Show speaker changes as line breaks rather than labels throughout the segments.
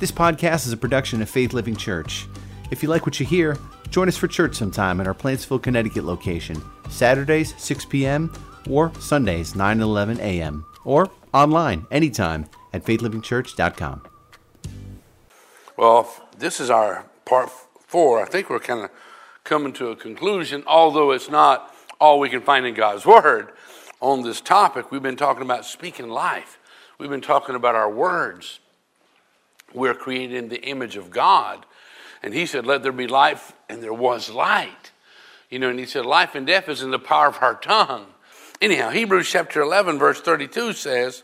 This podcast is a production of Faith Living Church. If you like what you hear, join us for church sometime at our Plantsville, Connecticut location, Saturdays 6 p.m. or Sundays 9 and 11 a.m. or online anytime at faithlivingchurch.com.
Well, this is our part four. I think we're kind of coming to a conclusion, although it's not all we can find in God's Word on this topic. We've been talking about speaking life, we've been talking about our words. We're created in the image of God. And He said, Let there be life, and there was light. You know, and He said, Life and death is in the power of our tongue. Anyhow, Hebrews chapter 11, verse 32 says,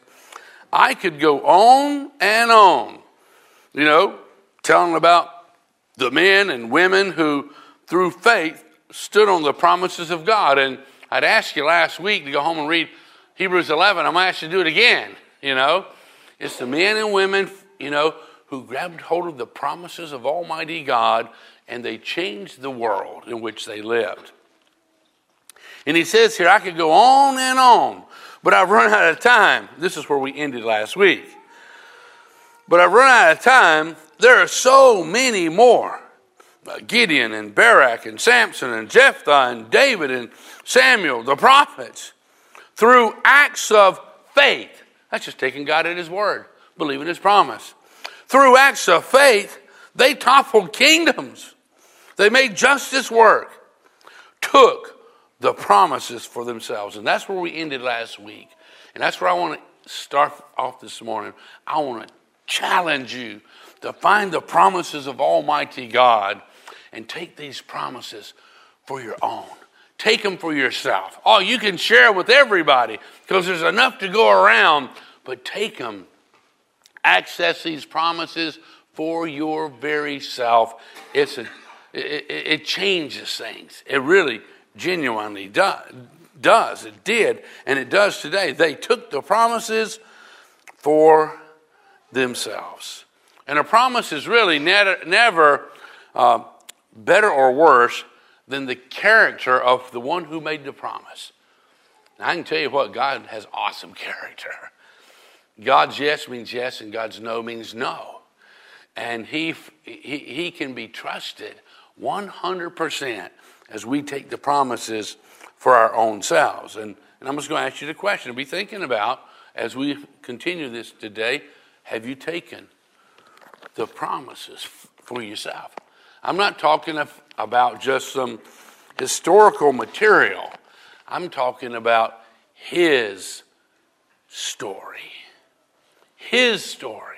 I could go on and on, you know, telling about the men and women who, through faith, stood on the promises of God. And I'd asked you last week to go home and read Hebrews 11. I'm going to ask you to do it again, you know. It's the men and women, you know, who grabbed hold of the promises of Almighty God and they changed the world in which they lived. And he says here, I could go on and on, but I've run out of time. This is where we ended last week. But I've run out of time. There are so many more. Uh, Gideon and Barak and Samson and Jephthah and David and Samuel, the prophets, through acts of faith. That's just taking God at His word, believing His promise. Through acts of faith, they toppled kingdoms. They made justice work, took the promises for themselves. And that's where we ended last week. And that's where I want to start off this morning. I want to challenge you to find the promises of Almighty God and take these promises for your own. Take them for yourself. Oh, you can share with everybody because there's enough to go around, but take them. Access these promises for your very self. It's a, it, it changes things. It really genuinely do, does. It did, and it does today. They took the promises for themselves. And a promise is really never, never uh, better or worse than the character of the one who made the promise. Now, I can tell you what, God has awesome character. God's yes means yes, and God's no means no. And he, he, he can be trusted 100% as we take the promises for our own selves. And, and I'm just going to ask you the question to be thinking about as we continue this today have you taken the promises for yourself? I'm not talking about just some historical material, I'm talking about His story. His story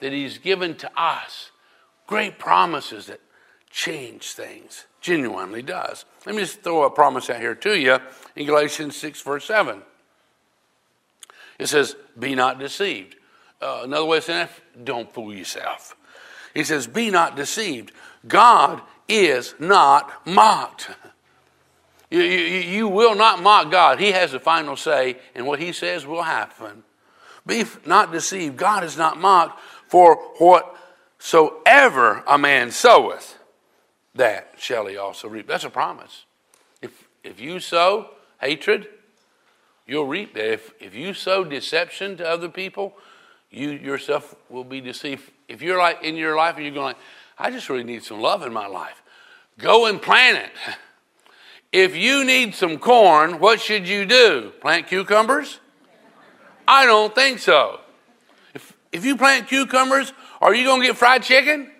that He's given to us. Great promises that change things. Genuinely does. Let me just throw a promise out here to you in Galatians 6, verse 7. It says, Be not deceived. Uh, another way of saying that, don't fool yourself. He says, Be not deceived. God is not mocked. You, you, you, will not mock God. He has the final say, and what He says will happen. Be not deceived. God is not mocked, for whatsoever a man soweth, that shall he also reap. That's a promise. If, if you sow hatred, you'll reap that. If, if you sow deception to other people, you yourself will be deceived. If you're like in your life and you're going, I just really need some love in my life, go and plant it. If you need some corn, what should you do? Plant cucumbers? I don't think so. If, if you plant cucumbers, are you going to get fried chicken?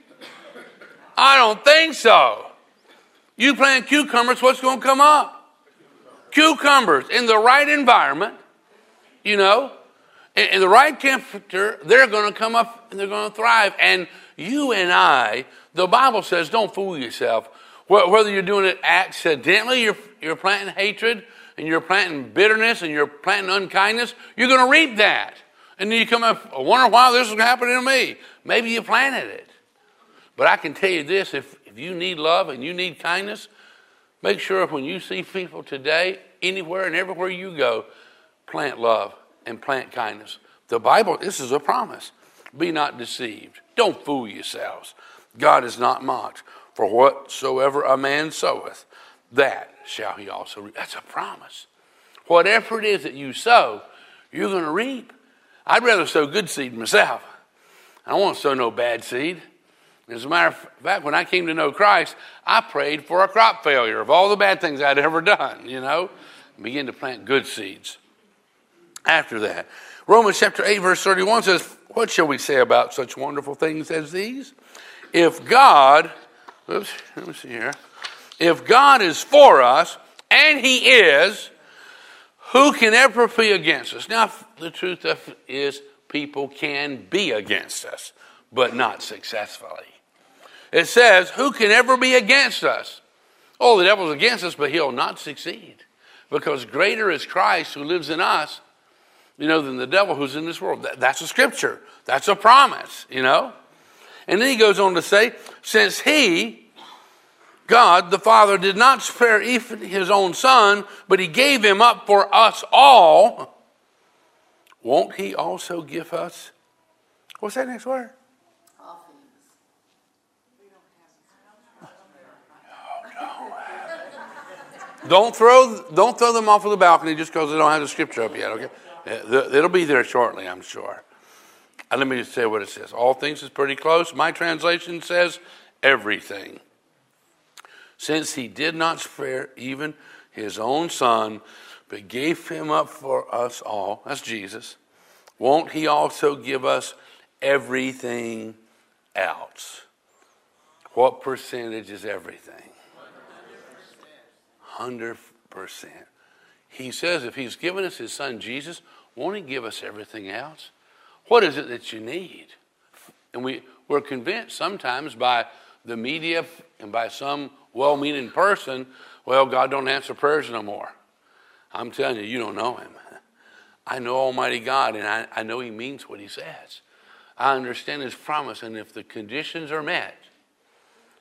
I don't think so. You plant cucumbers, what's going to come up? Cucumbers in the right environment, you know, in, the right temperature, they're going to come up and they're going to thrive. And you and I, the Bible says, don't fool yourself. Whether you're doing it accidentally, you're, you're planting hatred and you're planting bitterness and you're planting unkindness, you're going to reap that. And then you come up, I wonder why this is happening to me. Maybe you planted it. But I can tell you this if, if you need love and you need kindness, make sure when you see people today, anywhere and everywhere you go, plant love and plant kindness. The Bible, this is a promise. Be not deceived. Don't fool yourselves. God is not mocked. For whatsoever a man soweth, that shall he also reap. That's a promise. Whatever it is that you sow, you're going to reap. I'd rather sow good seed myself. I don't want to sow no bad seed. As a matter of fact, when I came to know Christ, I prayed for a crop failure of all the bad things I'd ever done, you know, and to plant good seeds after that. Romans chapter 8, verse 31 says, What shall we say about such wonderful things as these? If God, oops, let me see here. If God is for us, and He is, who can ever be against us? Now, the truth is, people can be against us, but not successfully. It says, Who can ever be against us? Oh, the devil's against us, but he'll not succeed. Because greater is Christ who lives in us, you know, than the devil who's in this world. That's a scripture. That's a promise, you know. And then he goes on to say, since he, God the Father, did not spare even his own son, but he gave him up for us all, won't he also give us? What's that next word? Don't throw, don't throw them off of the balcony just because they don't have the scripture up yet, okay? It'll be there shortly, I'm sure. Uh, let me just say what it says. All things is pretty close. My translation says everything. Since he did not spare even his own son, but gave him up for us all, that's Jesus, won't he also give us everything else? What percentage is everything? 100%. He says if he's given us his son Jesus, won't he give us everything else? What is it that you need? And we, we're convinced sometimes by the media and by some well meaning person, well, God don't answer prayers no more. I'm telling you, you don't know him. I know Almighty God, and I, I know He means what He says. I understand His promise, and if the conditions are met,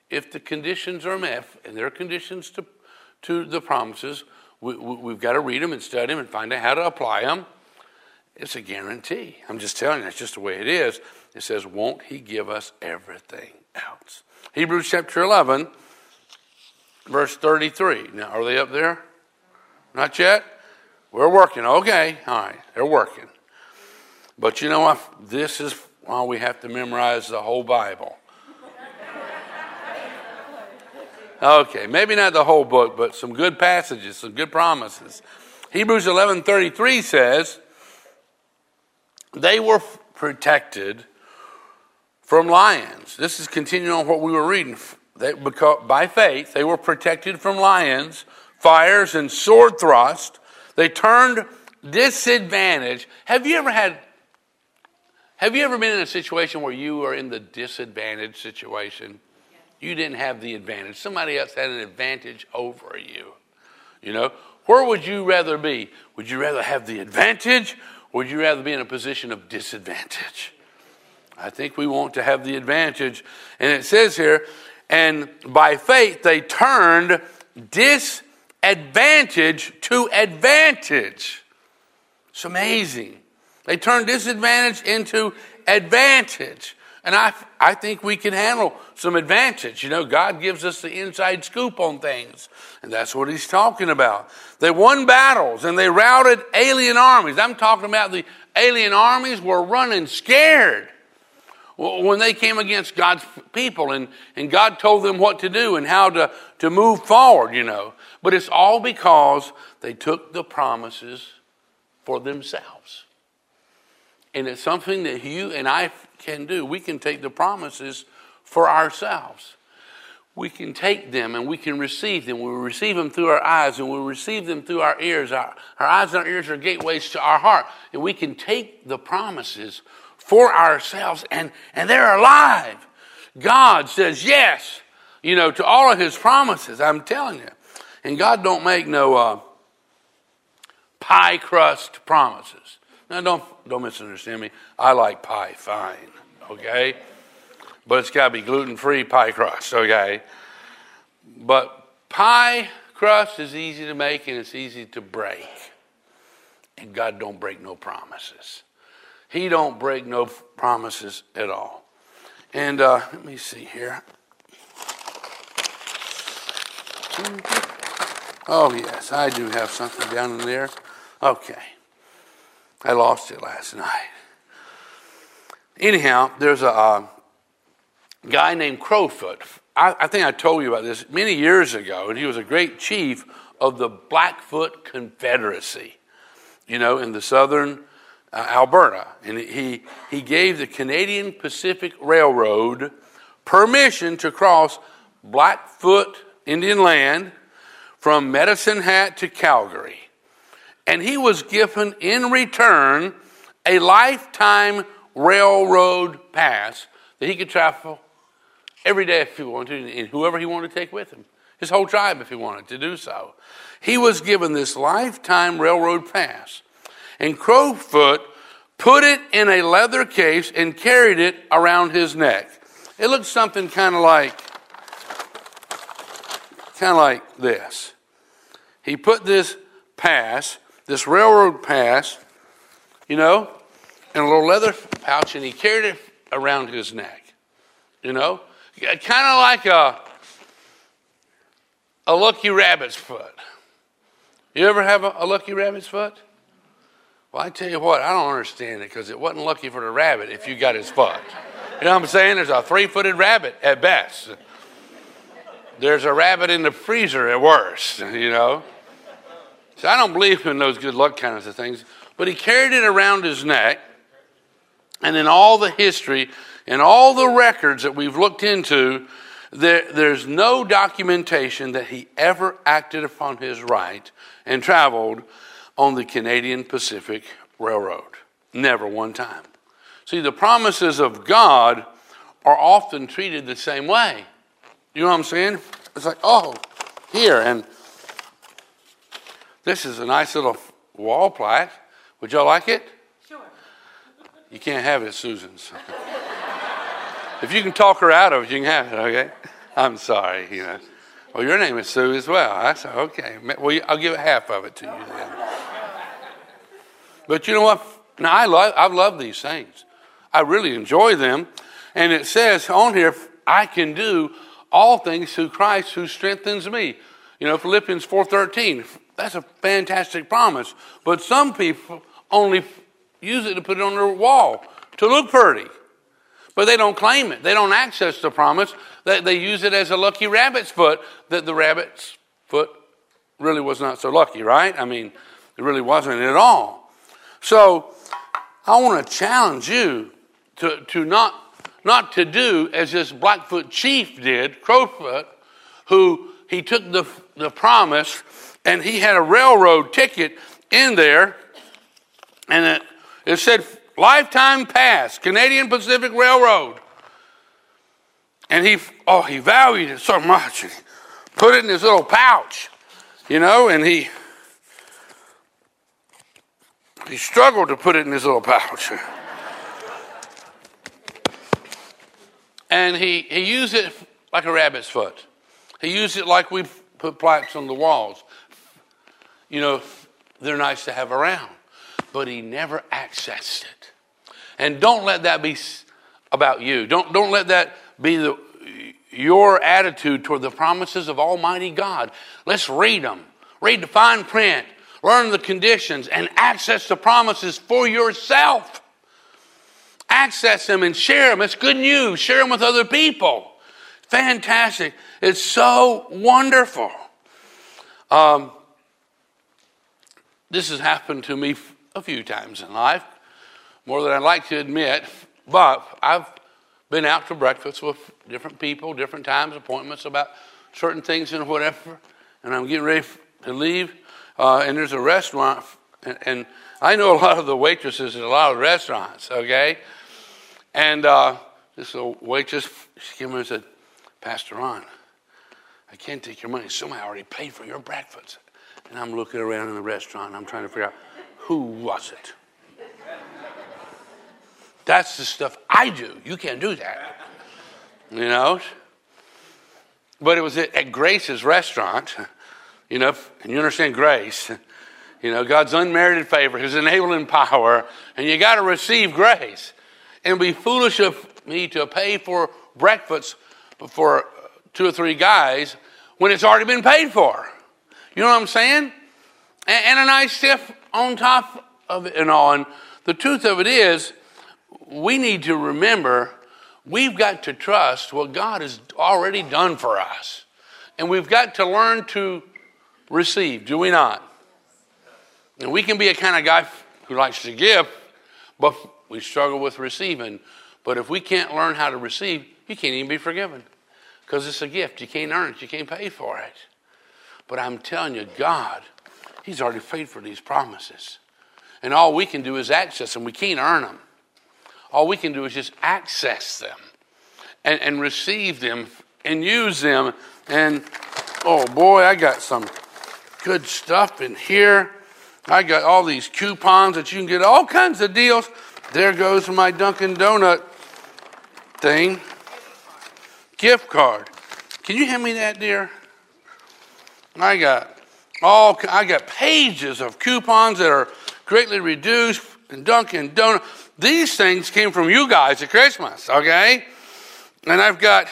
if the conditions are met, and there are conditions to to the promises. We, we, have got to read them and study them and find out how to apply them. It's a guarantee. I'm just telling you, that's just the way it is. It says, Won't He give us everything else? Hebrews chapter 11, verse 33. Now, are they up there? Not yet? We're working. Okay. All right. They're working. But you know what? This is why we have to memorize the whole Bible. Okay, maybe not the whole book, but some good passages, some good promises. Hebrews 11:33 says, "They were protected from lions." This is continuing on what we were reading. They, because, by faith, they were protected from lions, fires, and sword thrust. They turned disadvantage. Have you ever had? Have you ever been in a situation where you are in the disadvantaged situation? you didn't have the advantage. Somebody else had an advantage over you. You know, where would you rather be? Would you rather have the advantage or would you rather be in a position of disadvantage? I think we want to have the advantage. And it says here, and by faith they turned disadvantage to advantage. It's amazing. They turned disadvantage into advantage. And I, I think we can handle some advantage. You know, God gives us the inside scoop on things. And that's what he's talking about. They won battles and they routed alien armies. I'm talking about the alien armies were running scared when they came against God's people and, and God told them what to do and how to, to move forward, you know. But it's all because they took the promises for themselves. And it's something that you and I can do. We can take the promises for ourselves. We can take them and we can receive them. We receive them through our eyes and we receive them through our ears. Our, our eyes and our ears are gateways to our heart. And we can take the promises for ourselves and, and they're alive. God says yes, you know, to all of his promises. I'm telling you. And God don't make no uh, pie crust promises. Now, don't, don't misunderstand me. I like pie fine, okay? But it's got to be gluten free pie crust, okay? But pie crust is easy to make and it's easy to break. And God don't break no promises. He don't break no promises at all. And uh, let me see here. Oh, yes, I do have something down in there. Okay. I lost it last night. anyhow, there's a uh, guy named Crowfoot. I, I think I told you about this many years ago, and he was a great chief of the Blackfoot Confederacy, you know, in the southern uh, Alberta. And he, he gave the Canadian Pacific Railroad permission to cross Blackfoot Indian land from Medicine Hat to Calgary. And he was given in return a lifetime railroad pass that he could travel every day if he wanted and whoever he wanted to take with him, his whole tribe if he wanted to do so. He was given this lifetime railroad pass. And Crowfoot put it in a leather case and carried it around his neck. It looked something kind of like kind of like this. He put this pass, this railroad pass, you know, in a little leather pouch and he carried it around his neck. You know? Kind of like a, a lucky rabbit's foot. You ever have a, a lucky rabbit's foot? Well, I tell you what, I don't understand it because it wasn't lucky for the rabbit if you got his foot. You know what I'm saying? There's a three footed rabbit at best. There's a rabbit in the freezer at worst, you know? So I don't believe in those good luck kinds of things. But he carried it around his neck and in all the history and all the records that we've looked into, there, there's no documentation that he ever acted upon his right and traveled on the Canadian Pacific Railroad. Never one time. See, the promises of God are often treated the same way. You know what I'm saying? It's like, oh, here, and this is a nice little wall plaque. Would y'all like it? Sure. You can't have it Susan. Susan's. if you can talk her out of it, you can have it, okay? I'm sorry, you know. Well, your name is Sue as well. I said, okay. Well, I'll give half of it to you then. But you know what? Now, I love, I love these things. I really enjoy them. And it says on here, I can do all things through Christ who strengthens me. You know, Philippians 4.13. That's a fantastic promise. But some people only use it to put it on their wall to look pretty. But they don't claim it. They don't access the promise. They, they use it as a lucky rabbit's foot that the rabbit's foot really was not so lucky, right? I mean, it really wasn't at all. So I want to challenge you to, to not, not to do as this Blackfoot chief did, Crowfoot, who he took the, the promise and he had a railroad ticket in there and it it said lifetime pass, Canadian Pacific Railroad. And he, oh, he valued it so much. He put it in his little pouch, you know, and he, he struggled to put it in his little pouch. and he, he used it like a rabbit's foot. He used it like we put plaques on the walls. You know, they're nice to have around but he never accessed it. And don't let that be about you. Don't, don't let that be the, your attitude toward the promises of Almighty God. Let's read them. Read the fine print, learn the conditions, and access the promises for yourself. Access them and share them. It's good news. Share them with other people. Fantastic. It's so wonderful. Um, this has happened to me a few times in life, more than I'd like to admit, but I've been out to breakfast with different people, different times, appointments about certain things and whatever, and I'm getting ready to leave, uh, and there's a restaurant, and, and, I know a lot of the waitresses at a lot of restaurants, okay? And uh, this waitress, she came in and said, Pastor Ron, I can't take your money. Somebody already paid for your breakfast. And I'm looking around in the restaurant, and I'm trying to figure out who was it? That's the stuff I do. You can't do that. You know? But it was at Grace's restaurant, you know, and you understand grace. You know, God's unmerited favor, His enabling power, and you got to receive grace. And be foolish of me to pay for breakfast for two or three guys when it's already been paid for. You know what I'm saying? And, and a nice stiff on top of it and on. The truth of it is, we need to remember we've got to trust what God has already done for us. And we've got to learn to receive, do we not? And we can be a kind of guy who likes to give, but we struggle with receiving. But if we can't learn how to receive, you can't even be forgiven because it's a gift. You can't earn it, you can't pay for it. But I'm telling you, God, He's already paid for these promises. And all we can do is access them. We can't earn them. All we can do is just access them and, and receive them and use them. And oh boy, I got some good stuff in here. I got all these coupons that you can get all kinds of deals. There goes my Dunkin' Donut thing. Gift card. Can you hand me that, dear? I got all I got pages of coupons that are greatly reduced and Dunkin' Donut. These things came from you guys at Christmas, okay? And I've got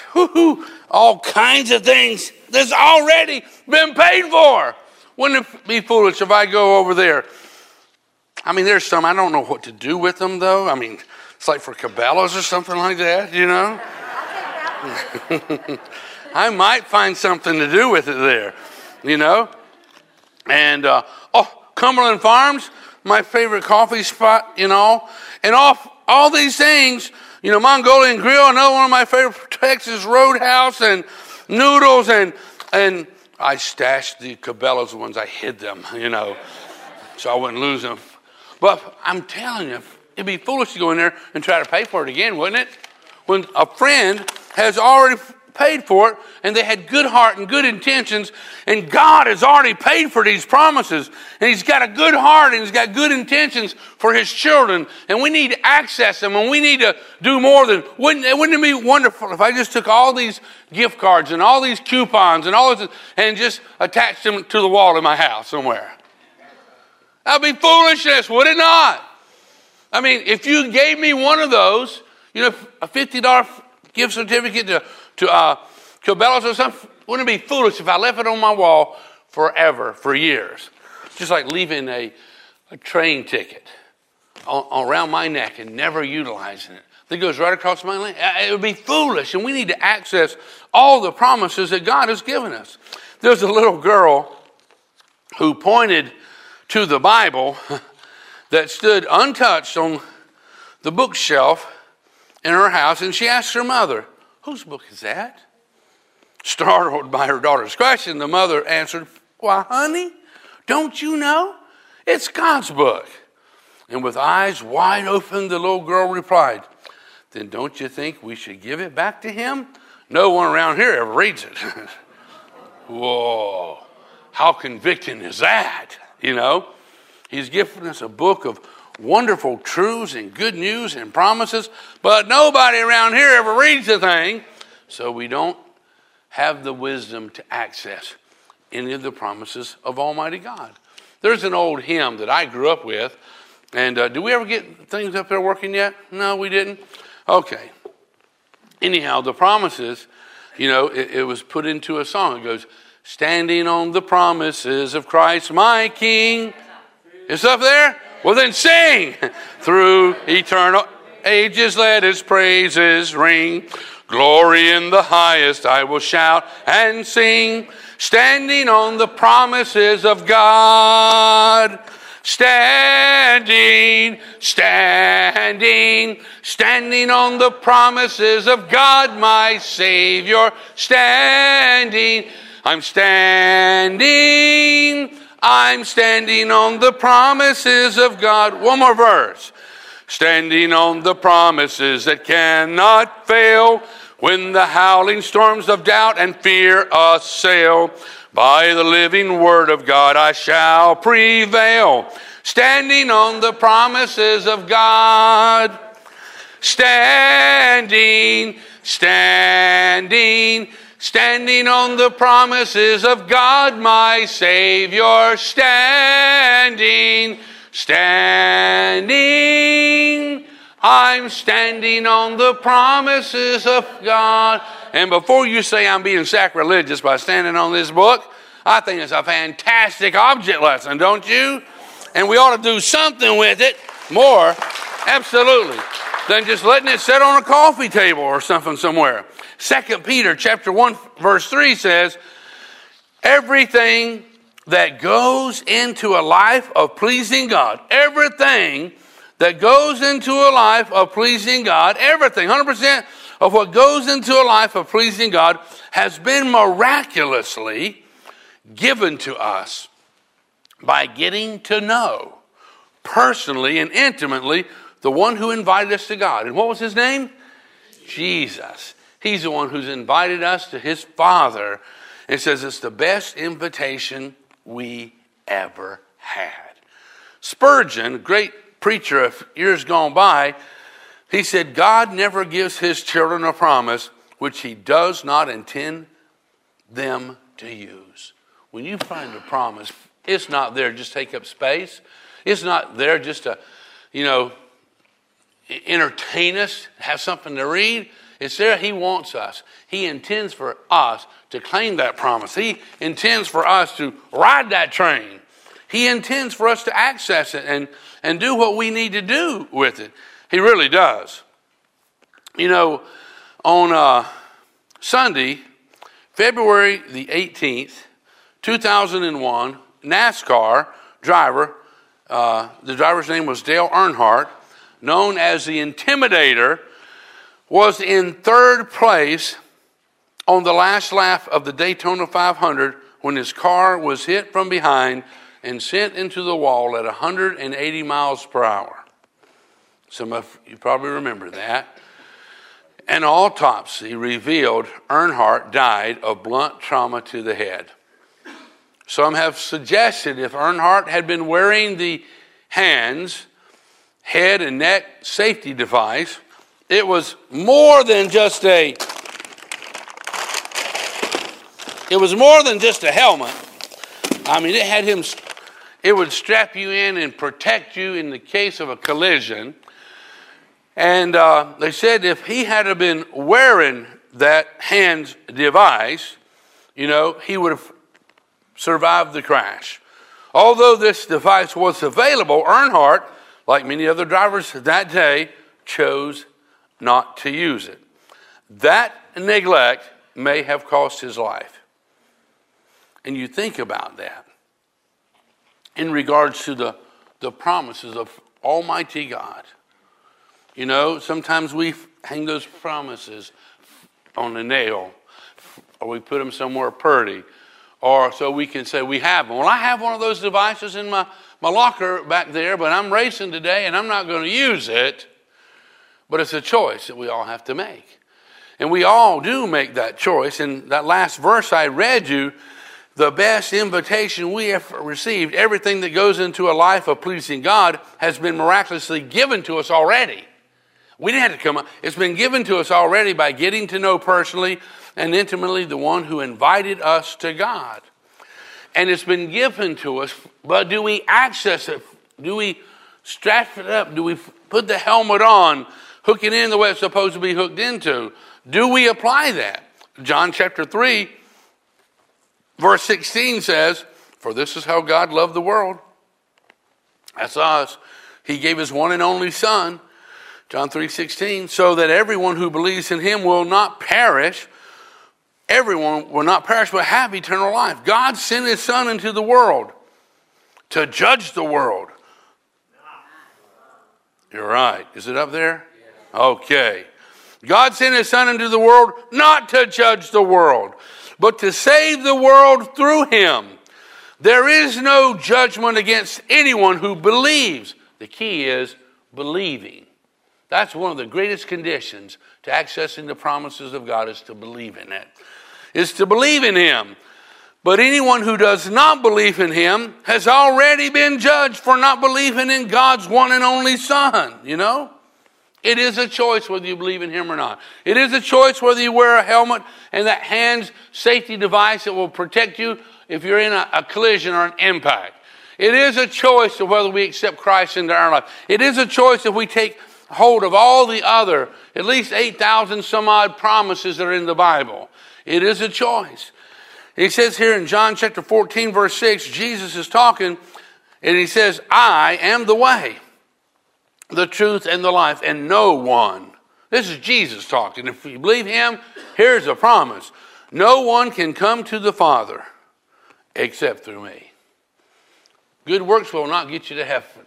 all kinds of things that's already been paid for. Wouldn't it be foolish if I go over there? I mean, there's some, I don't know what to do with them, though. I mean, it's like for Cabela's or something like that, you know? I might find something to do with it there, you know? And, uh, oh, Cumberland Farms, my favorite coffee spot, you know? And all, all these things, you know, Mongolian Grill, another one of my favorite, Texas Roadhouse, and noodles, and, and I stashed the Cabela's ones. I hid them, you know, so I wouldn't lose them. But I'm telling you, it'd be foolish to go in there and try to pay for it again, wouldn't it? When a friend has already paid for it, and they had good heart and good intentions, and God has already paid for these promises, and He's got a good heart and He's got good intentions for His children, and we need to access them, and we need to do more than. Wouldn't, wouldn't it be wonderful if I just took all these gift cards and all these coupons and all this and just attached them to the wall in my house somewhere? That'd be foolishness, would it not? I mean, if you gave me one of those, you know, a $50 gift certificate to to uh, Cabela's or something, wouldn't it be foolish if I left it on my wall forever, for years? Just like leaving a, a train ticket on, around my neck and never utilizing it. That goes right across my lane. Uh, it would be foolish, and we need to access all the promises that God has given us. There's a little girl who pointed to the Bible that stood untouched on the bookshelf in her house, and she asked her mother, Whose book is that? Startled by her daughter's question, the mother answered, Why, honey, don't you know? It's God's book. And with eyes wide open, the little girl replied, Then don't you think we should give it back to him? No one around here ever reads it. Whoa, how convicting is that? You know, he's given us a book of wonderful truths and good news and promises, but nobody around here ever reads the thing, so we don't have the wisdom to access any of the promises of Almighty God. There's an old hymn that I grew up with, and uh, do we ever get things up there working yet? No, we didn't. Okay. Anyhow, the promises, you know, it, it was put into a song. It goes, Standing on the promises of Christ my King. It's up there? Well, then sing through eternal ages, let his praises ring. Glory in the highest, I will shout and sing, standing on the promises of God. Standing, standing, standing on the promises of God, my Savior. Standing, I'm standing I'm standing on the promises of God. One more verse. Standing on the promises that cannot fail when the howling storms of doubt and fear assail. By the living word of God I shall prevail. Standing on the promises of God. Standing, standing, standing on the promises of God, my Savior, standing, standing. I'm standing on the promises of God. And before you say I'm being sacrilegious by standing on this book, I think it's a fantastic object lesson, don't you? And we ought to do something with it more. Absolutely. than just letting it sit on a coffee table or something somewhere. Second Peter chapter 1 verse 3 says, everything that goes into a life of pleasing God, everything that goes into a life of pleasing God, everything, 100% of what goes into a life of pleasing God has been miraculously given to us by getting to know personally and intimately the one who invited us to God. And what was his name? Jesus. He's the one who's invited us to his Father. and says it's the best invitation we ever had. Spurgeon, great preacher of years gone by, he said, God never gives his children a promise which he does not intend them to use. When you find a promise, it's not there just to take up space. It's not there just to, you know, entertain us, have something to read. It's there he wants us. He intends for us to claim that promise. He intends for us to ride that train. He intends for us to access it and, and do what we need to do with it. He really does. You know, on uh, Sunday, February the 18th, 2001, NASCAR driver, uh, the driver's name was Dale Earnhardt, known as the Intimidator, was in third place on the last lap of the Daytona 500 when his car was hit from behind and sent into the wall at 180 miles per hour. Some of you probably remember that. An autopsy revealed Earnhardt died of blunt trauma to the head. Some have suggested if Earnhardt had been wearing the HANS, head, and neck safety device, it was more than just a it was more than just a helmet. I mean, it had him it would strap you in and protect you in the case of a collision. And uh, they said if he had been wearing that HANS device, you know, he would have survived the crash. Although this device was available, Earnhardt, like many other drivers that day, chose not to use it. That neglect may have cost his life. And you think about that in regards to the, the promises of Almighty God. You know, sometimes we hang those promises on a nail, or we put them somewhere pretty, or so we can say we have them. Well, I have one of those devices in my, my locker back there, but I'm racing today and I'm not going to use it. But it's a choice that we all have to make. And we all do make that choice. And that last verse I read you, the best invitation we have received, everything that goes into a life of pleasing God, has been miraculously given to us already. We didn't have to come up. It's been given to us already by getting to know personally and intimately the one who invited us to God. And it's been given to us, but do we access it? Do we strap it up? Do we put the helmet on, hook it in the way it's supposed to be hooked into? Do we apply that? John chapter 3, verse 16 says, For this is how God loved the world. That's us. He gave his one and only Son John 3:16 so that everyone who believes in him will not perish everyone will not perish but have eternal life. God sent his son into the world to judge the world. You're right. Is it up there? Okay. God sent his son into the world not to judge the world, but to save the world through him. There is no judgment against anyone who believes. The key is believing. That's one of the greatest conditions to accessing the promises of God is to believe in it. Is to believe in Him. But anyone who does not believe in Him has already been judged for not believing in God's one and only Son, you know? It is a choice whether you believe in Him or not. It is a choice whether you wear a helmet and that HANS safety device that will protect you if you're in a, a collision or an impact. It is a choice of whether we accept Christ into our life. It is a choice if we take hold of all the other, at least 8,000 some odd promises that are in the Bible. It is a choice. He says here in John chapter 14, verse 6, Jesus is talking, and he says, I am the way. The truth, and the life, and no one. This is Jesus talking. If you believe him, here's a promise no one can come to the Father except through me. Good works will not get you to heaven.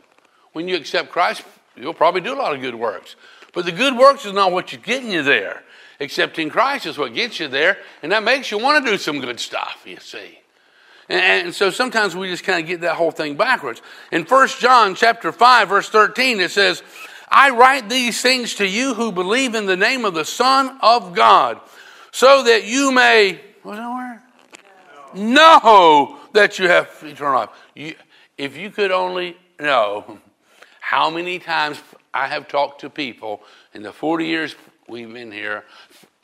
When you accept Christ, you'll probably do a lot of good works. But the good works is not what's getting you there. Accepting Christ is what gets you there, and that makes you want to do some good stuff, you see. And, so sometimes we just kind of get that whole thing backwards. In 1 John chapter 5, verse 13, it says, I write these things to you who believe in the name of the Son of God, so that you may, what's that word? Know that you have eternal life. You, if you could only know how many times I have talked to people in the 40 years we've been here,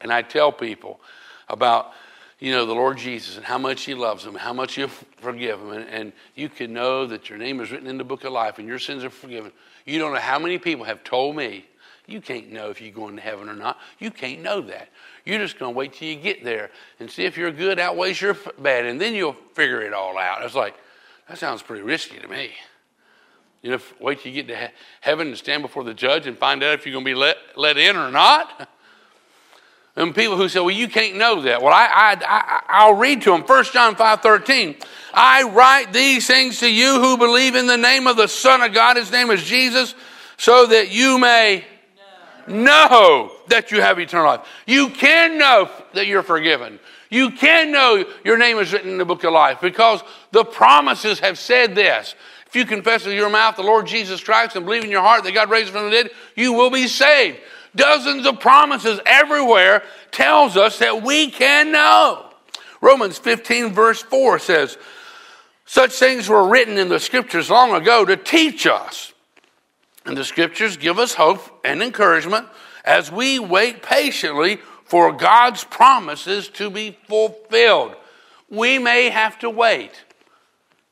and I tell people about you know the Lord Jesus and how much He loves them, how much you forgive them, and, and you can know that your name is written in the book of life and your sins are forgiven. You don't know how many people have told me, you can't know if you're going to heaven or not. You can't know that. You're just going to wait till you get there and see if your good outweighs your bad, and then you'll figure it all out. It's like, that sounds pretty risky to me. You know, wait till you get to he- heaven and stand before the judge and find out if you're going to be let, let in or not. And people who say, well, you can't know that. Well, I, I, I, will read to them. 1 John 5 13. I write these things to you who believe in the name of the Son of God. His name is Jesus, so that you may know that you have eternal life. You can know that you're forgiven. You can know your name is written in the book of life because the promises have said this. If you confess with your mouth the Lord Jesus Christ and believe in your heart that God raised him from the dead, you will be saved. Dozens of promises everywhere tells us that we can know. Romans 15 verse 4 says, such things were written in the scriptures long ago to teach us. And the scriptures give us hope and encouragement as we wait patiently for God's promises to be fulfilled. We may have to wait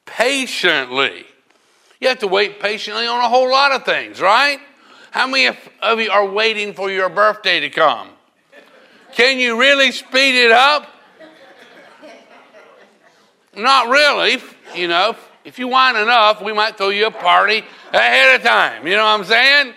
patiently you have to wait patiently on a whole lot of things, right? How many of you are waiting for your birthday to come? Can you really speed it up? Not really, you know. If you want enough, we might throw you a party ahead of time. You know what I'm saying?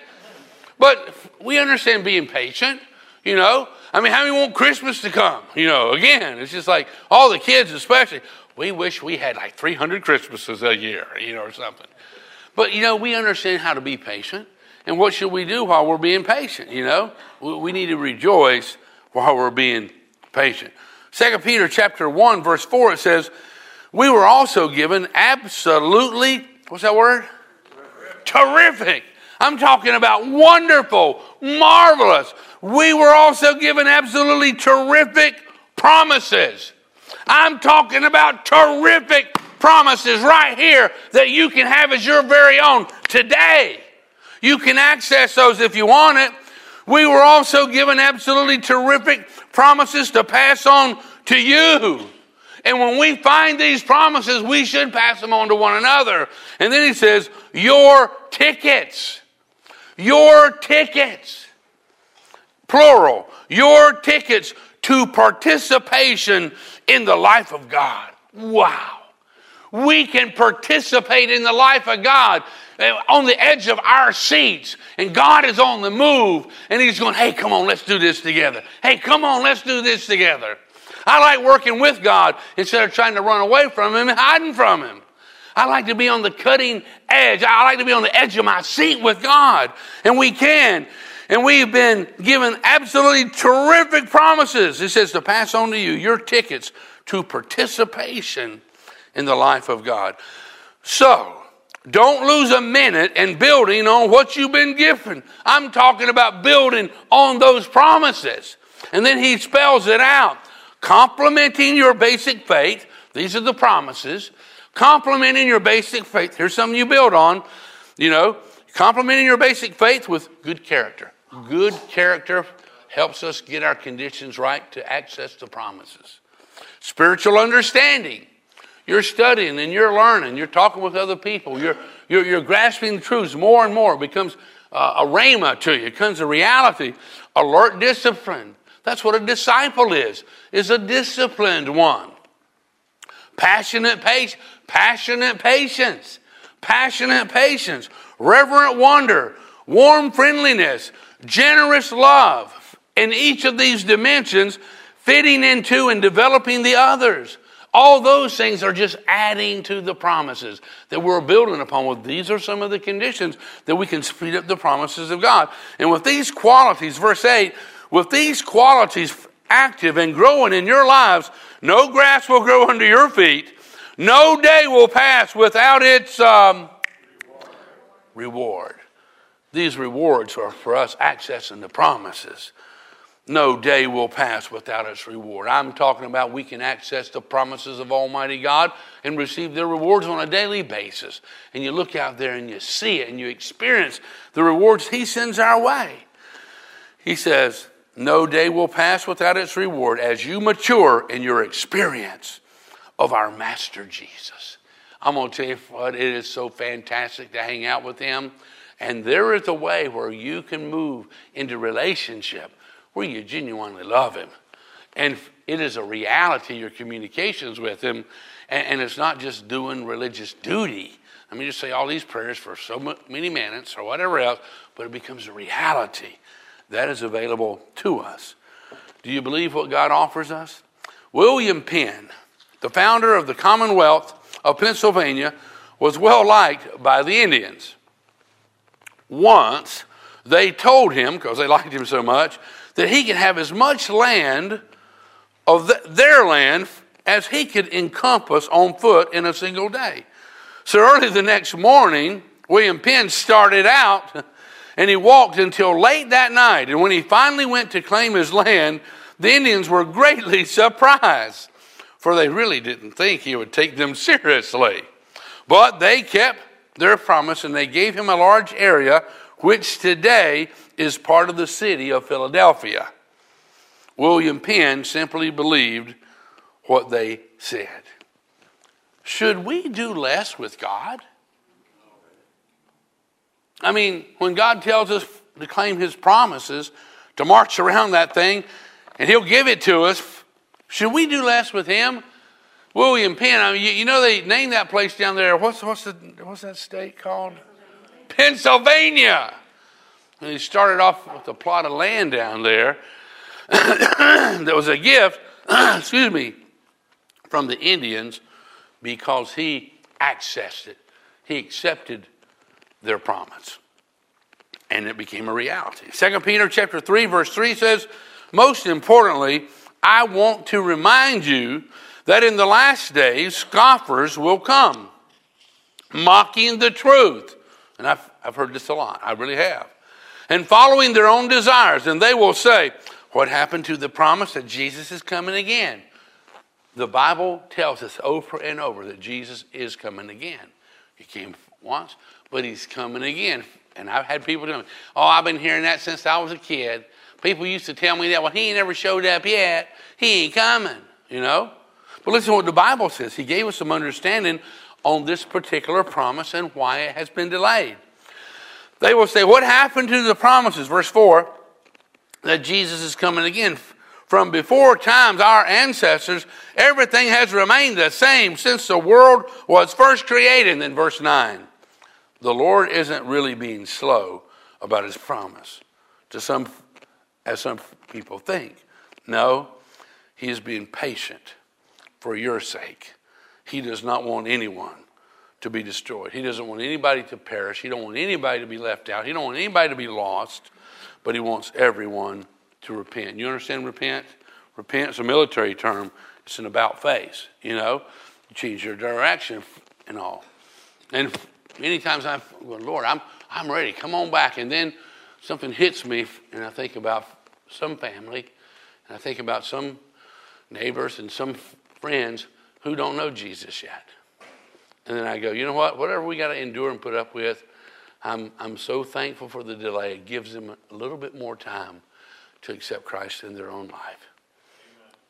But we understand being patient, you know. I mean, how many want Christmas to come? You know, again, it's just like all the kids, especially. We wish we had like 300 Christmases a year, you know, or something. But, you know, we understand how to be patient. And what should we do while we're being patient? You know, we need to rejoice while we're being patient. Second Peter chapter 1, verse 4, it says, We were also given absolutely, what's that word? Terrific. Terrific. I'm talking about wonderful, marvelous. We were also given absolutely terrific promises. I'm talking about terrific promises right here that you can have as your very own today. You can access those if you want it. We were also given absolutely terrific promises to pass on to you. And when we find these promises, we should pass them on to one another. And then he says, Your tickets. Your tickets. Plural. Your tickets to participation in the life of God. Wow we can participate in the life of God uh, on the edge of our seats. And God is on the move. And He's going, hey, come on, let's do this together. Hey, come on, let's do this together. I like working with God instead of trying to run away from Him and hiding from Him. I like to be on the cutting edge. I like to be on the edge of my seat with God. And we can. And we've been given absolutely terrific promises. It says to pass on to you your tickets to participation in the life of God. So, don't lose a minute in building on what you've been given. I'm talking about building on those promises. And then he spells it out. Complementing your basic faith. These are the promises. Complementing your basic faith. Here's something you build on. You know, complementing your basic faith with good character. Good character helps us get our conditions right to access the promises. Spiritual understanding. You're studying and you're learning. You're talking with other people. You're, you're, you're grasping the truths more and more. It becomes uh, a rhema to you. It becomes a reality. Alert discipline. That's what a disciple is, is a disciplined one. Passionate patience. Passionate patience. Passionate patience. Reverent wonder. warm friendliness, generous love. In each of these dimensions, fitting into and developing the others. All those things are just adding to the promises that we're building upon. Well, these are some of the conditions that we can speed up the promises of God. And with these qualities, verse 8, with these qualities active and growing in your lives, no grass will grow under your feet. No day will pass without its um, reward. These rewards are for us accessing the promises no day will pass without its reward. I'm talking about we can access the promises of Almighty God and receive their rewards on a daily basis. And you look out there and you see it and you experience the rewards He sends our way. He says, No day will pass without its reward as you mature in your experience of our Master Jesus. I'm going to tell you what, it is so fantastic to hang out with Him. And there is a way where you can move into relationship where you genuinely love Him. And it is a reality, your communications with Him. And, and it's not just doing religious duty. I mean, just say all these prayers for so many minutes or whatever else, but it becomes a reality that is available to us. Do you believe what God offers us? William Penn, the founder of the Commonwealth of Pennsylvania, was well liked by the Indians. Once they told him, because they liked him so much, that he could have as much land of the, their land as he could encompass on foot in a single day. So early the next morning, William Penn started out and he walked until late that night. And when he finally went to claim his land, the Indians were greatly surprised, for they really didn't think he would take them seriously. But they kept their promise and they gave him a large area, which today is part of the city of Philadelphia. William Penn simply believed what they said. Should we do less with God? I mean, when God tells us to claim His promises, to march around that thing, and He'll give it to us, should we do less with Him? William Penn, I mean, you, you know they named that place down there. What's, what's, the, what's that state called? Pennsylvania. And he started off with a plot of land down there that was a gift, excuse me, from the Indians because he accessed it. He accepted their promise. And it became a reality. Second Peter chapter 3, verse 3 says, Most importantly, I want to remind you that in the last days scoffers will come, mocking the truth. And I've, I've heard this a lot. I really have and following their own desires. And they will say, What happened to the promise that Jesus is coming again? The Bible tells us over and over that Jesus is coming again. He came once, but he's coming again. And I've had people tell me, Oh, I've been hearing that since I was a kid. People used to tell me that, well, he ain't never showed up yet. He ain't coming, you know? But listen to what the Bible says. He gave us some understanding on this particular promise and why it has been delayed. They will say, What happened to the promises? Verse 4 that Jesus is coming again. From before times, our ancestors, everything has remained the same since the world was first created. And then verse 9 the Lord isn't really being slow about his promise to some as some people think. No, he is being patient for your sake. He does not want anyone to be destroyed. He doesn't want anybody to perish. He don't want anybody to be left out. He don't want anybody to be lost, but he wants everyone to repent. You understand repent? Repent is a military term. It's an about face, you know. You change your direction and all. And many times I'm going, Lord, I'm I'm ready. Come on back. And then something hits me and I think about some family and I think about some neighbors and some friends who don't know Jesus yet. And then I go, you know what? Whatever we got to endure and put up with, I'm, I'm so thankful for the delay. It gives them a little bit more time to accept Christ in their own life.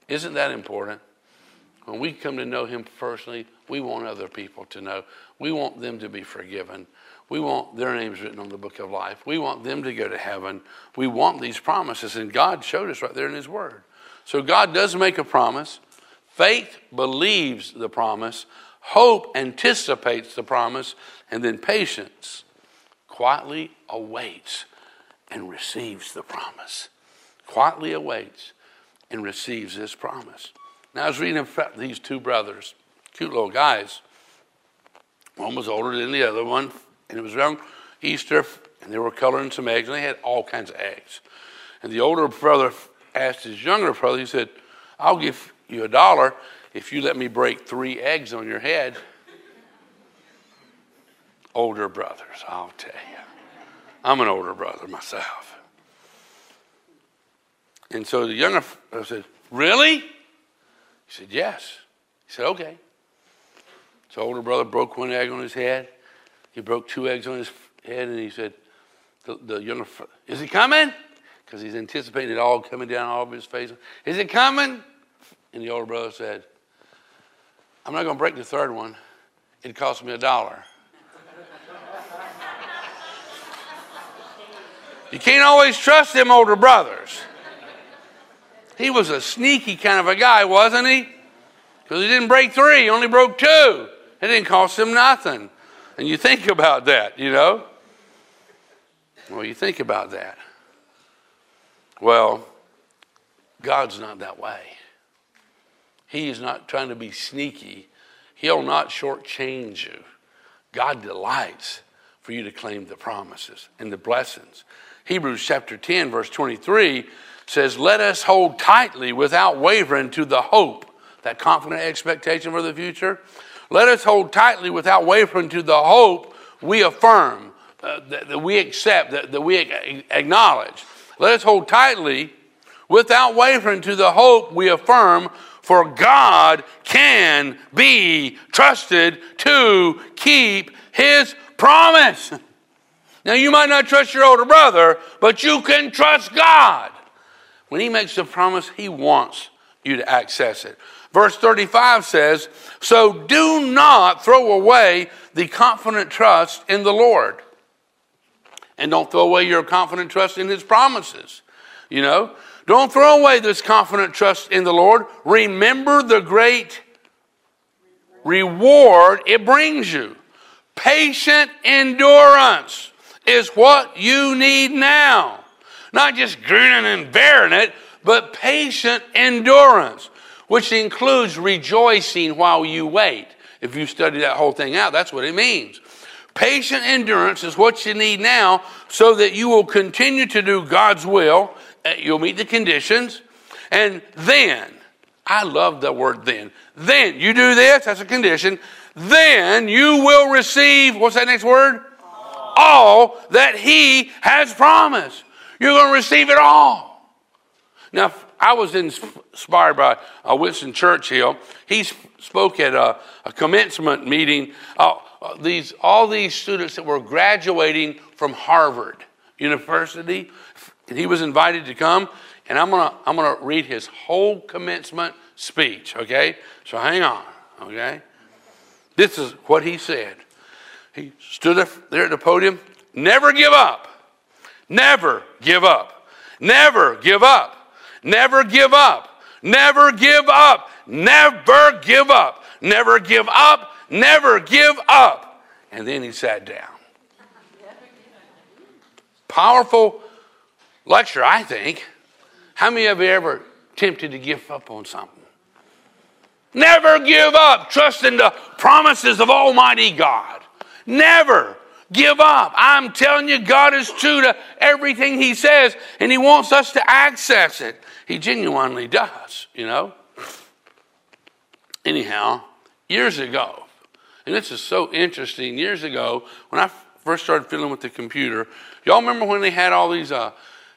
Isn't that important? When we come to know Him personally, we want other people to know. We want them to be forgiven. We want their names written on the book of life. We want them to go to heaven. We want these promises, and God showed us right there in His Word. So God does make a promise. Faith believes the promise. Hope anticipates the promise, and then patience quietly awaits and receives the promise. Quietly awaits and receives this promise. Now, I was reading about these two brothers, cute little guys. One was older than the other one, and it was around Easter, and they were coloring some eggs, and they had all kinds of eggs. And the older brother asked his younger brother, he said, I'll give you a dollar if you let me break three eggs on your head. older brothers, I'll tell you. I'm an older brother myself. And so the younger brother said, Really? He said, Yes. He said, Okay. So older brother broke one egg on his head. He broke two eggs on his head, and he said, The, the younger, is he coming? Because he's anticipating it all coming down all of his face. Is it coming? And the older brother said, I'm not going to break the third one. It cost me a dollar. you can't always trust them older brothers. He was a sneaky kind of a guy, wasn't he? Because he didn't break three, he only broke two. It didn't cost him nothing. And you think about that, you know? Well, you think about that. Well, God's not that way. He is not trying to be sneaky. He'll not shortchange you. God delights for you to claim the promises and the blessings. Hebrews chapter 10, verse 23 says, Let us hold tightly without wavering to the hope, that confident expectation for the future. Let us hold tightly without wavering to the hope we affirm, uh, that, that, we accept, that, that we acknowledge. Let us hold tightly without wavering to the hope we affirm, for God can be trusted to keep his promise. Now, you might not trust your older brother, but you can trust God. When he makes a promise, he wants you to access it. Verse 35 says, So do not throw away the confident trust in the Lord. And don't throw away your confident trust in his promises. You know, don't throw away this confident trust in the Lord. Remember the great reward it brings you. Patient endurance is what you need now. Not just grinning and bearing it, but patient endurance, which includes rejoicing while you wait. If you study that whole thing out, that's what it means. Patient endurance is what you need now so that you will continue to do God's will. Uh, you'll meet the conditions. And then, I love the word then. Then, you do this, that's a condition. Then you will receive, what's that next word? All, all that He has promised. You're going to receive it all. Now, I was inspired by uh, Winston Churchill. He spoke at a, a commencement meeting. Uh, uh, these, all these students that were graduating from Harvard University, and he was invited to come, and I'm going to I'm going to read his whole commencement speech, okay? So hang on, okay? This is what he said. He stood there at the podium, never give up. Never give up. Never give up. Never give up. Never give up. Never give up. Never give up. Never give up. And then he sat down. Powerful lecture, I think. How many of you ever tempted to give up on something? Never give up. Trust in the promises of Almighty God. Never give up. I'm telling you, God is true to everything He says, and He wants us to access it. He genuinely does, you know. Anyhow, years ago, and this is so interesting. Years ago, when I first started fiddling with the computer, y'all remember when they had all these uh,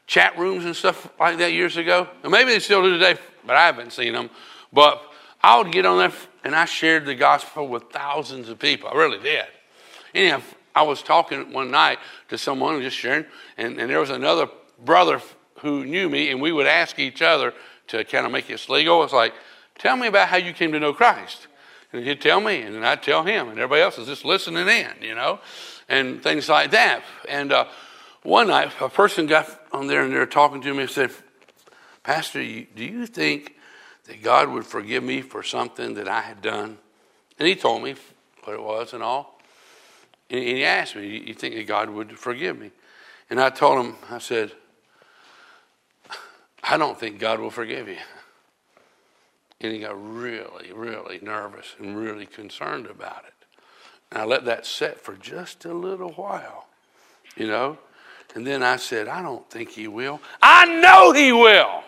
chat rooms and stuff like that years ago? And maybe they still do today, but I haven't seen them. But I would get on there and I shared the gospel with thousands of people. I really did. Anyhow, I was talking one night to someone, just sharing, and, and there was another brother who knew me, and we would ask each other to kind of make this legal. It's like, tell me about how you came to know Christ. And he'd tell me, and then I'd tell him, and everybody else is just listening in, you know, and things like that. And uh, one night, a person got on there and they were talking to me and said, Pastor, do you think that God would forgive me for something that I had done? And he told me what it was and all. And he asked me, "Do You think that God would forgive me? And I told him, I said, I don't think God will forgive you. And he got really, really nervous and really concerned about it. And I let that set for just a little while, you know. And then I said, I don't think he will. I know he will.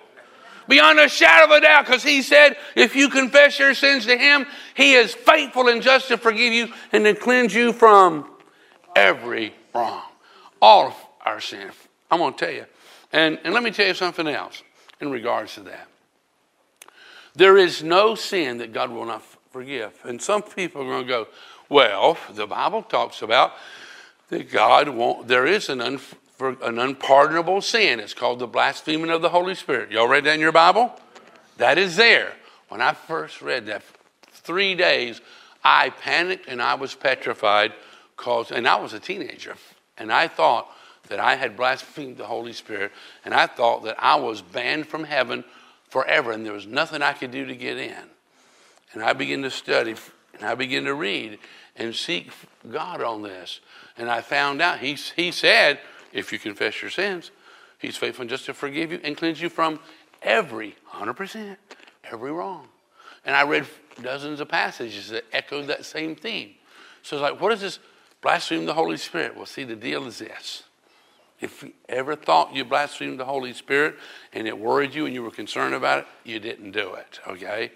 Beyond a shadow of a doubt, because he said, if you confess your sins to him, he is faithful and just to forgive you and to cleanse you from every wrong. All of our sin. I'm going to tell you. And, and let me tell you something else in regards to that. There is no sin that God will not forgive. And some people are going to go, well, the Bible talks about that God won't, there is an, un, an unpardonable sin. It's called the blaspheming of the Holy Spirit. Y'all read that in your Bible? That is there. When I first read that, three days, I panicked and I was petrified because, and I was a teenager, and I thought that I had blasphemed the Holy Spirit, and I thought that I was banned from heaven forever, and there was nothing I could do to get in. And I began to study, and I began to read and seek God on this. And I found out he, he said, if you confess your sins, he's faithful and just to forgive you and cleanse you from every, 100%, every wrong. And I read dozens of passages that echoed that same theme. So it's like, what is this blaspheme the Holy Spirit? Well, see, the deal is this. If you ever thought you blasphemed the Holy Spirit and it worried you and you were concerned about it, you didn't do it, okay?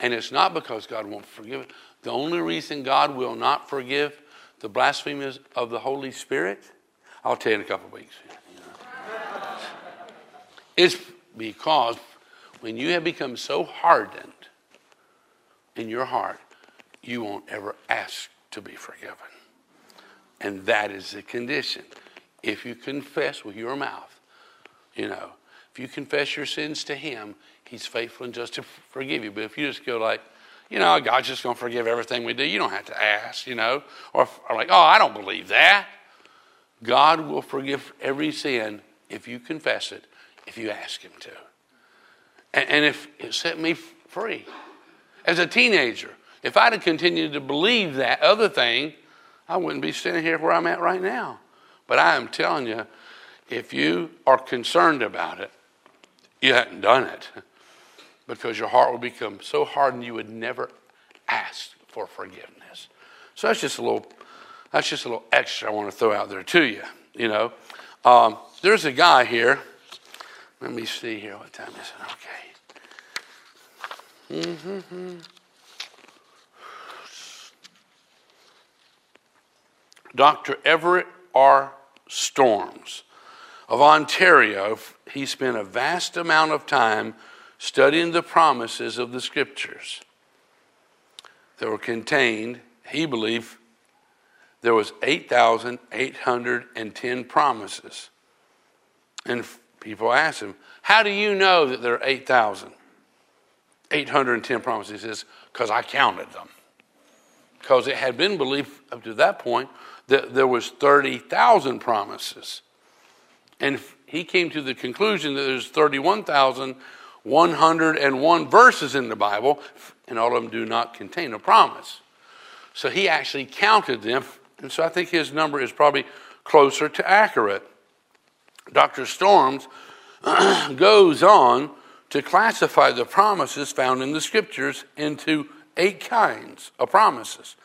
And it's not because God won't forgive it. The only reason God will not forgive the blasphemies of the Holy Spirit, I'll tell you in a couple of weeks, It's because when you have become so hardened in your heart, you won't ever ask to be forgiven. And that is the condition if you confess with your mouth, you know, if you confess your sins to Him, He's faithful and just to forgive you. But if you just go like, you know, God's just going to forgive everything we do, you don't have to ask, you know, or, or like, oh, I don't believe that. God will forgive every sin if you confess it, if you ask Him to. And, and if it set me free. As a teenager, if I'd have continued to believe that other thing, I wouldn't be standing here where I'm at right now. But I am telling you, if you are concerned about it, you haven't done it because your heart will become so hardened you would never ask for forgiveness. So that's just a little, that's just a little extra I want to throw out there to you. You know, um, there's a guy here. Let me see here. What time is it? Okay. Mm-hmm. Dr. Everett R. Storms of Ontario, he spent a vast amount of time studying the promises of the scriptures that were contained, he believed there was 8,810 promises. And people asked him, how do you know that there are 8,810 promises? He says, because I counted them. Because it had been believed up to that point that there was 30,000 promises. And he came to the conclusion that there's 31,101 verses in the Bible, and all of them do not contain a promise. So he actually counted them, and so I think his number is probably closer to accurate. Dr. Storms goes on to classify the promises found in the scriptures into eight kinds of promises.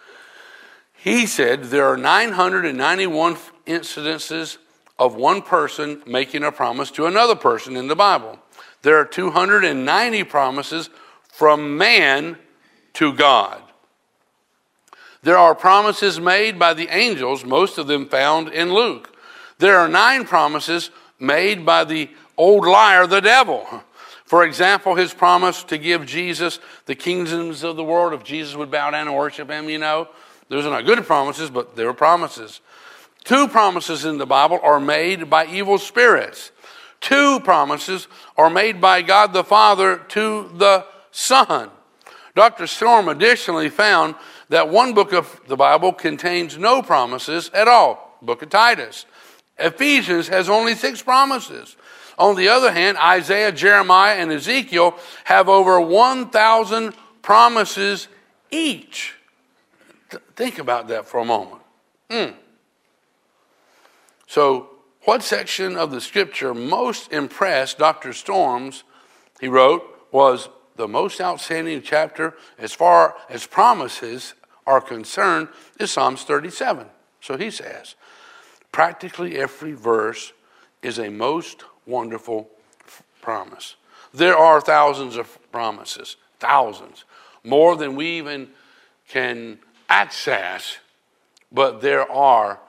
He said there are 991 incidences of one person making a promise to another person in the Bible. There are 290 promises from man to God. There are promises made by the angels, most of them found in Luke. There are nine promises made by the old liar, the devil. For example, his promise to give Jesus the kingdoms of the world if Jesus would bow down and worship him, you know. Those are not good promises, but they were promises. Two promises in the Bible are made by evil spirits. Two promises are made by God the Father to the Son. Dr. Storm additionally found that one book of the Bible contains no promises at all, book of Titus. Ephesians has only six promises. On the other hand, Isaiah, Jeremiah, and Ezekiel have over 1,000 promises each. Think about that for a moment. Mm. So, what section of the scripture most impressed Dr. Storms, he wrote, was the most outstanding chapter as far as promises are concerned is Psalms 37. So he says, practically every verse is a most wonderful promise. There are thousands of promises, thousands, more than we even can access, but there are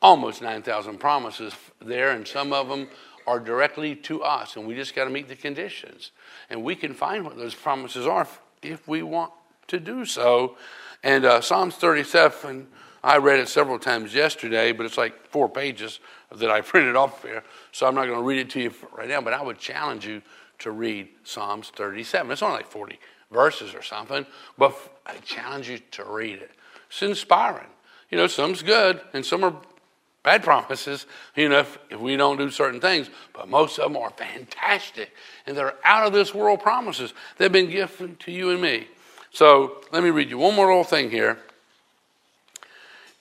almost 9,000 promises there, and some of them are directly to us, and we just got to meet the conditions. And we can find what those promises are if we want to do so. And uh, Psalms 37, I read it several times yesterday, but it's like four pages that I printed off here, so I'm not going to read it to you right now, but I would challenge you to read Psalms 37. It's only like 40 verses or something, but I challenge you to read it. It's inspiring. You know, some's good and some are bad promises, you know, if, if, we don't do certain things, but most of them are fantastic and they're out of this world promises. They've been given to you and me. So let me read you one more little thing here.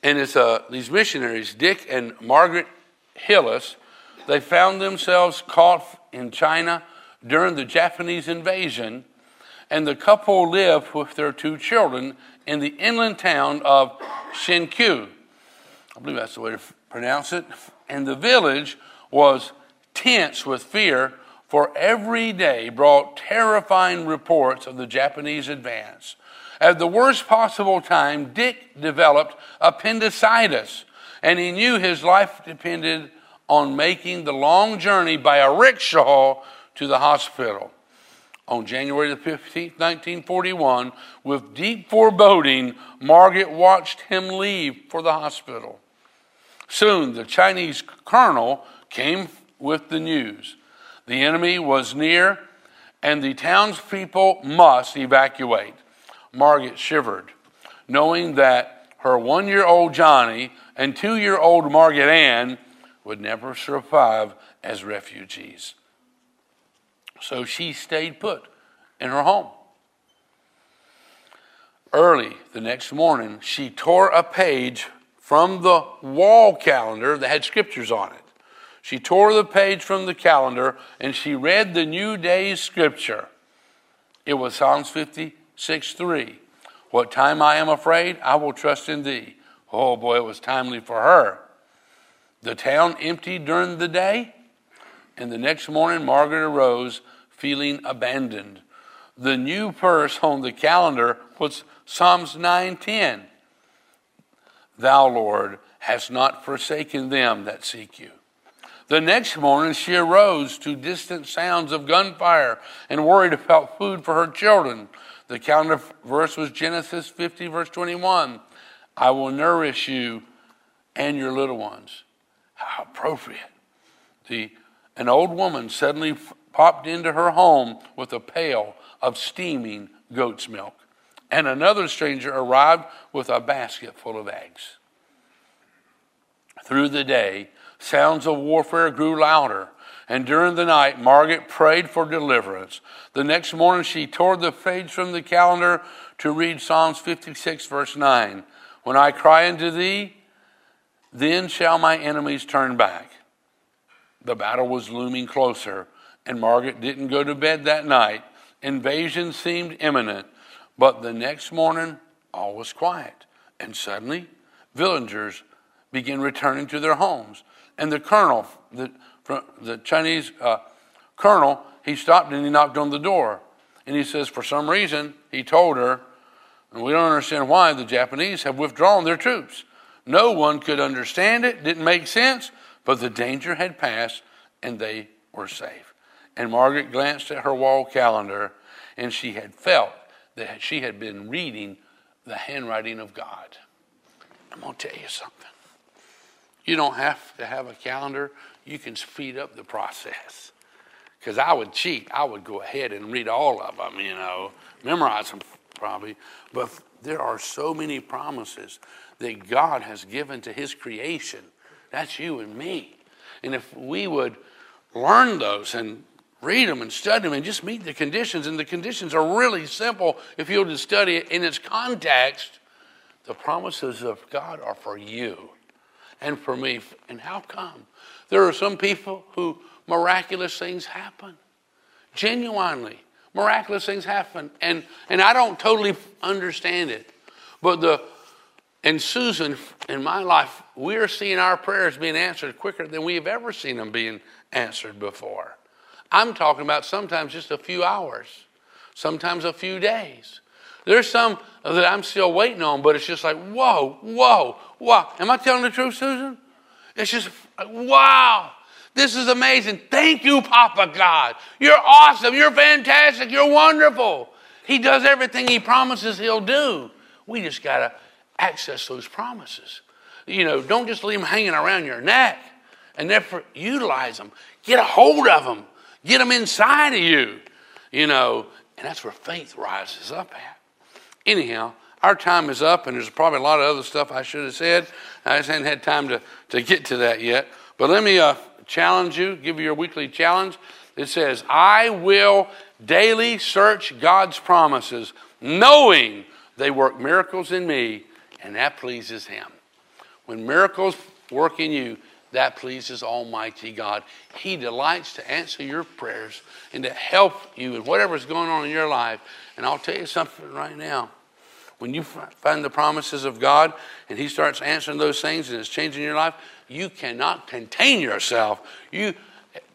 And it's uh, these missionaries, Dick and Margaret Hillis, they found themselves caught in China during the Japanese invasion, and the couple lived with their two children in the inland town of Shenkiu. I believe that's the way to pronounce it. And the village was tense with fear, for every day brought terrifying reports of the Japanese advance. At the worst possible time, Dick developed appendicitis, and he knew his life depended on making the long journey by a rickshaw to the hospital. On January the 15th, 1941, with deep foreboding, Margaret watched him leave for the hospital. Soon the Chinese colonel came with the news. The enemy was near, and the townspeople must evacuate. Margaret shivered, knowing that her one year old Johnny and two year old Margaret Ann would never survive as refugees. So she stayed put in her home. Early the next morning, she tore a page from the wall calendar that had scriptures on it. She tore the page from the calendar and she read the new day's scripture. It was Psalms 56 3. What time I am afraid, I will trust in thee. Oh boy, it was timely for her. The town emptied during the day, and the next morning Margaret arose feeling abandoned. The new verse on the calendar was Psalms 9:10. Thou, Lord, hast not forsaken them that seek you. The next morning she arose to distant sounds of gunfire and worried about food for her children. The counter verse was Genesis 50, verse 21. I will nourish you and your little ones. How appropriate. The, an old woman suddenly popped into her home with a pail of steaming goat's milk and another stranger arrived with a basket full of eggs. Through the day, sounds of warfare grew louder, and during the night, Margaret prayed for deliverance. The next morning, she tore the page from the calendar to read Psalms 56, verse 9. When I cry unto thee, then shall my enemies turn back. The battle was looming closer, and Margaret didn't go to bed that night. Invasion seemed imminent. But the next morning, all was quiet. And suddenly, villagers began returning to their homes. And the colonel, the, the Chinese uh, colonel, he stopped and he knocked on the door. And he says, for some reason, he told her, and we don't understand why, the Japanese have withdrawn their troops. No one could understand it, didn't make sense, but the danger had passed and they were safe. And Margaret glanced at her wall calendar and she had felt that she had been reading the handwriting of God. I'm going to tell you something. You don't have to have a calendar, you can speed up the process. Because I would cheat. I would go ahead and read all of them, you know, memorize them probably. But there are so many promises that God has given to His creation. That's you and me. And if we would learn those and read them and study them and just meet the conditions. And the conditions are really simple if you'll just study it in its context. The promises of God are for you. And for me. And how come? There are some people who miraculous things happen. Genuinely, miraculous things happen. And, and I don't totally understand it. But the, and Susan, in my life, we are seeing our prayers being answered quicker than we have ever seen them being answered before. I'm talking about sometimes just a few hours, sometimes a few days. There's some that I'm still waiting on, but it's just like, whoa, whoa, wow. Am I telling the truth, Susan? It's just, wow. This is amazing. Thank you, Papa God. You're awesome. You're fantastic. You're wonderful. He does everything He promises He'll do. We just got to access those promises. You know, don't just leave them hanging around your neck and therefore utilize them. Get a hold of them. Get them inside of you. You know, and that's where faith rises up at. Anyhow, our time is up, and there's probably a lot of other stuff I should have said. I just hadn't had time to, to get to that yet. But let me uh, challenge you, give you your weekly challenge. It says, I will daily search God's promises, knowing they work miracles in me, and that pleases Him. When miracles work in you, that pleases Almighty God. He delights to answer your prayers and to help you in whatever's going on in your life. And I'll tell you something right now. When you find the promises of God and He starts answering those things and it's changing your life, you cannot contain yourself. You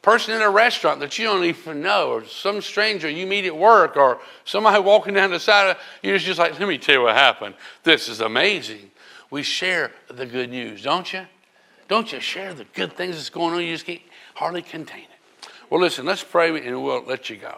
person in a restaurant that you don't even know, or some stranger you meet at work, or somebody walking down the side of you're just like, let me tell you what happened. This is amazing. We share the good news, don't you? Don't you share the good things that's going on? You just can't hardly contain it. Well, listen, let's pray and we'll let you go.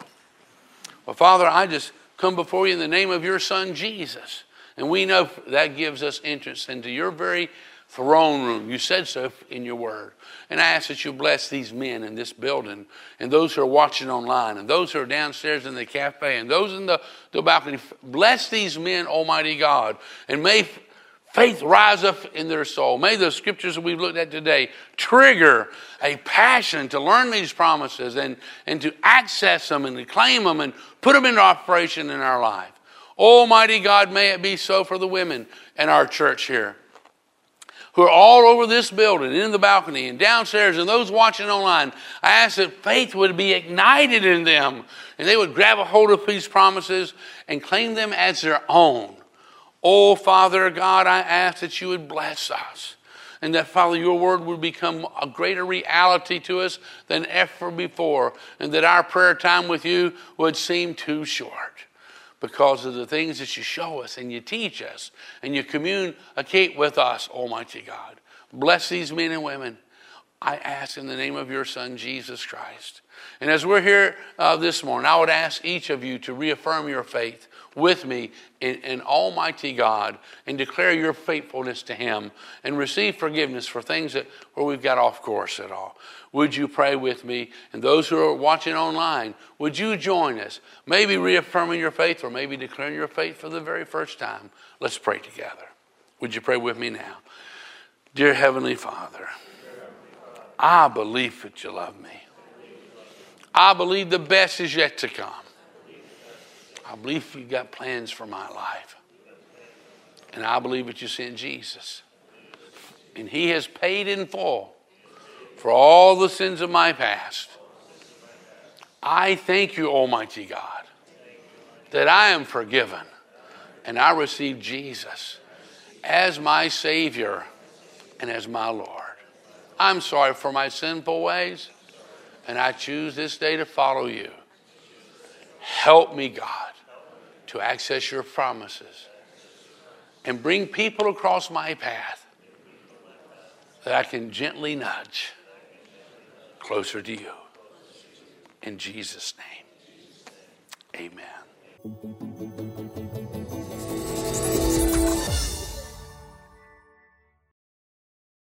Well, Father, I just come before you in the name of your Son, Jesus. And we know that gives us entrance into your very throne room. You said so in your word. And I ask that you bless these men in this building and those who are watching online and those who are downstairs in the cafe and those in the, the balcony. Bless these men, Almighty God. And may faith rise up in their soul. May the scriptures that we've looked at today trigger a passion to learn these promises and, and to access them and to claim them and put them into operation in our life. Almighty God, may it be so for the women in our church here who are all over this building, in the balcony, and downstairs, and those watching online. I ask that faith would be ignited in them, and they would grab a hold of these promises and claim them as their own. Oh, Father God, I ask that you would bless us. And that, Father, your word would become a greater reality to us than ever before. And that our prayer time with you would seem too short because of the things that you show us and you teach us and you communicate with us, Almighty God. Bless these men and women. I ask in the name of your Son, Jesus Christ. And as we're here uh, this morning, I would ask each of you to reaffirm your faith with me in, in, Almighty God and declare your faithfulness to Him and receive forgiveness for things that where we've got off course at all would you pray with me? And those who are watching online, would you join us? Maybe reaffirming your faith or maybe declaring your faith for the very first time. Let's pray together. Would you pray with me now? Dear Heavenly Father, I believe that you love me. I believe the best is yet to come. I believe you've got plans for my life. And I believe that you sent Jesus. And he has paid in full for all the sins of my past. I thank you, Almighty God, that I am forgiven and I receive Jesus as my Savior and as my Lord. I'm sorry for my sinful ways, and I choose this day to follow you. Help me, God, to access your promises and bring people across my path that I can gently nudge closer to you. In Jesus' name, amen.